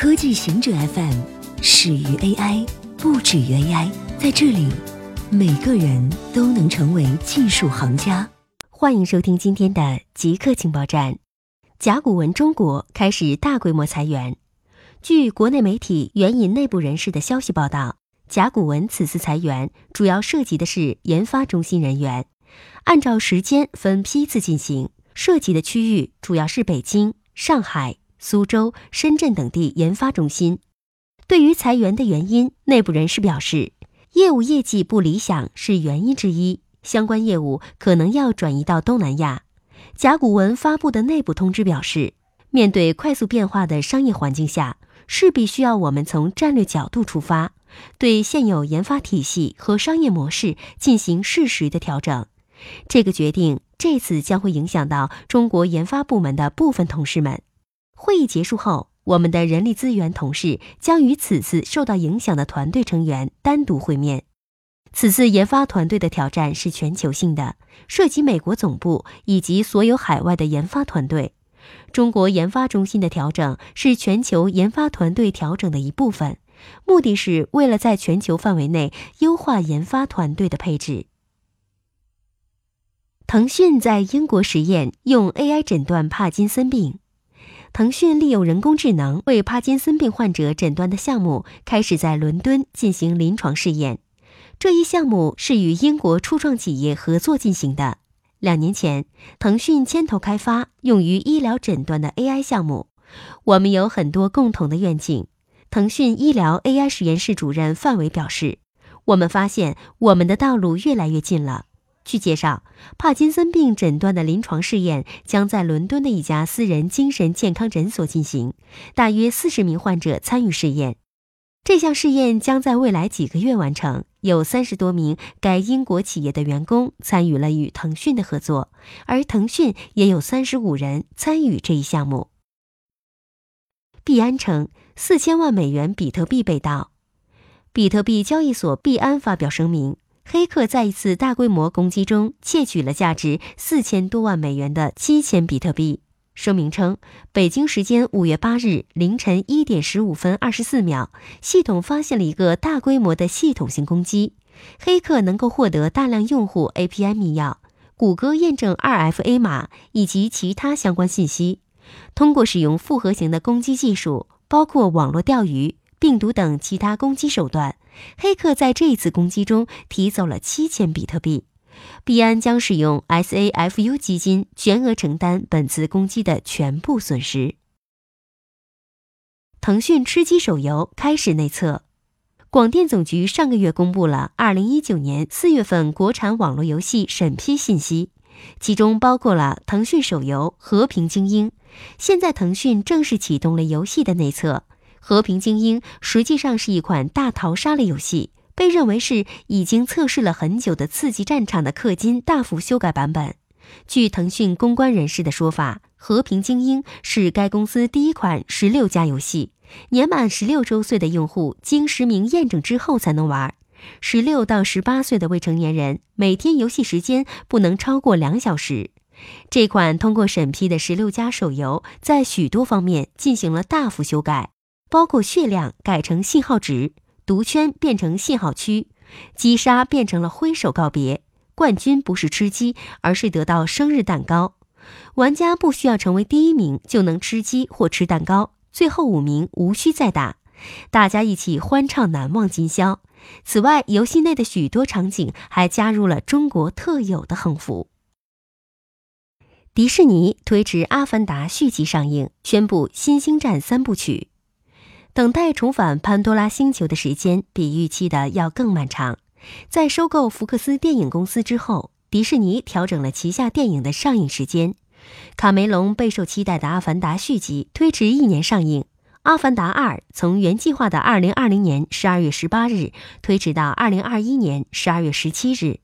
科技行者 FM 始于 AI，不止于 AI。在这里，每个人都能成为技术行家。欢迎收听今天的极客情报站。甲骨文中国开始大规模裁员。据国内媒体援引内部人士的消息报道，甲骨文此次裁员主要涉及的是研发中心人员，按照时间分批次进行，涉及的区域主要是北京、上海。苏州、深圳等地研发中心。对于裁员的原因，内部人士表示，业务业绩不理想是原因之一，相关业务可能要转移到东南亚。甲骨文发布的内部通知表示，面对快速变化的商业环境下，势必需要我们从战略角度出发，对现有研发体系和商业模式进行适时的调整。这个决定这次将会影响到中国研发部门的部分同事们。会议结束后，我们的人力资源同事将与此次受到影响的团队成员单独会面。此次研发团队的挑战是全球性的，涉及美国总部以及所有海外的研发团队。中国研发中心的调整是全球研发团队调整的一部分，目的是为了在全球范围内优化研发团队的配置。腾讯在英国实验用 AI 诊断帕金森病。腾讯利用人工智能为帕金森病患者诊断的项目开始在伦敦进行临床试验。这一项目是与英国初创企业合作进行的。两年前，腾讯牵头开发用于医疗诊断的 AI 项目。我们有很多共同的愿景。腾讯医疗 AI 实验室主任范伟表示：“我们发现我们的道路越来越近了。”据介绍，帕金森病诊断的临床试验将在伦敦的一家私人精神健康诊所进行，大约四十名患者参与试验。这项试验将在未来几个月完成。有三十多名该英国企业的员工参与了与腾讯的合作，而腾讯也有三十五人参与这一项目。币安称，四千万美元比特币被盗。比特币交易所币安发表声明。黑客在一次大规模攻击中窃取了价值四千多万美元的七千比特币。声明称，北京时间五月八日凌晨一点十五分二十四秒，系统发现了一个大规模的系统性攻击。黑客能够获得大量用户 API 密钥、谷歌验证 2FA 码以及其他相关信息。通过使用复合型的攻击技术，包括网络钓鱼。病毒等其他攻击手段，黑客在这一次攻击中提走了七千比特币。币安将使用 SAFU 基金全额承担本次攻击的全部损失。腾讯吃鸡手游开始内测，广电总局上个月公布了二零一九年四月份国产网络游戏审批信息，其中包括了腾讯手游《和平精英》。现在腾讯正式启动了游戏的内测。《和平精英》实际上是一款大逃杀类游戏，被认为是已经测试了很久的《刺激战场》的氪金大幅修改版本。据腾讯公关人士的说法，《和平精英》是该公司第一款十六加游戏，年满十六周岁的用户经实名验证之后才能玩。十六到十八岁的未成年人每天游戏时间不能超过两小时。这款通过审批的十六加手游在许多方面进行了大幅修改。包括血量改成信号值，毒圈变成信号区，击杀变成了挥手告别。冠军不是吃鸡，而是得到生日蛋糕。玩家不需要成为第一名就能吃鸡或吃蛋糕，最后五名无需再打。大家一起欢唱难忘今宵。此外，游戏内的许多场景还加入了中国特有的横幅。迪士尼推迟《阿凡达》续集上映，宣布《新星战》三部曲。等待重返潘多拉星球的时间比预期的要更漫长。在收购福克斯电影公司之后，迪士尼调整了旗下电影的上映时间。卡梅隆备受期待的《阿凡达》续集推迟一年上映，《阿凡达二》从原计划的2020年12月18日推迟到2021年12月17日，《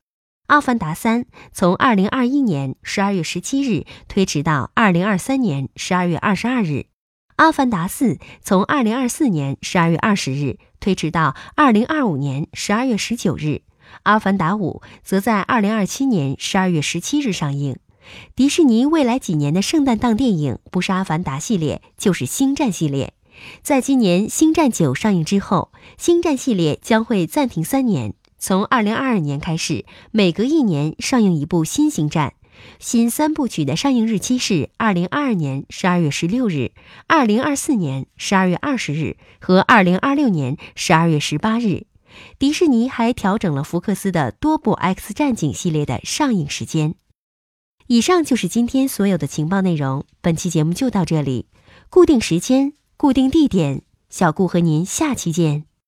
阿凡达三》从2021年12月17日推迟到2023年12月22日。《阿凡达四》从二零二四年十二月二十日推迟到二零二五年十二月十九日，《阿凡达五》则在二零二七年十二月十七日上映。迪士尼未来几年的圣诞档电影不是《阿凡达》系列，就是《星战》系列。在今年《星战九》上映之后，《星战》系列将会暂停三年。从二零二二年开始，每隔一年上映一部新《星战》。新三部曲的上映日期是二零二二年十二月十六日、二零二四年十二月二十日和二零二六年十二月十八日。迪士尼还调整了福克斯的多部《X 战警》系列的上映时间。以上就是今天所有的情报内容。本期节目就到这里，固定时间、固定地点，小顾和您下期见。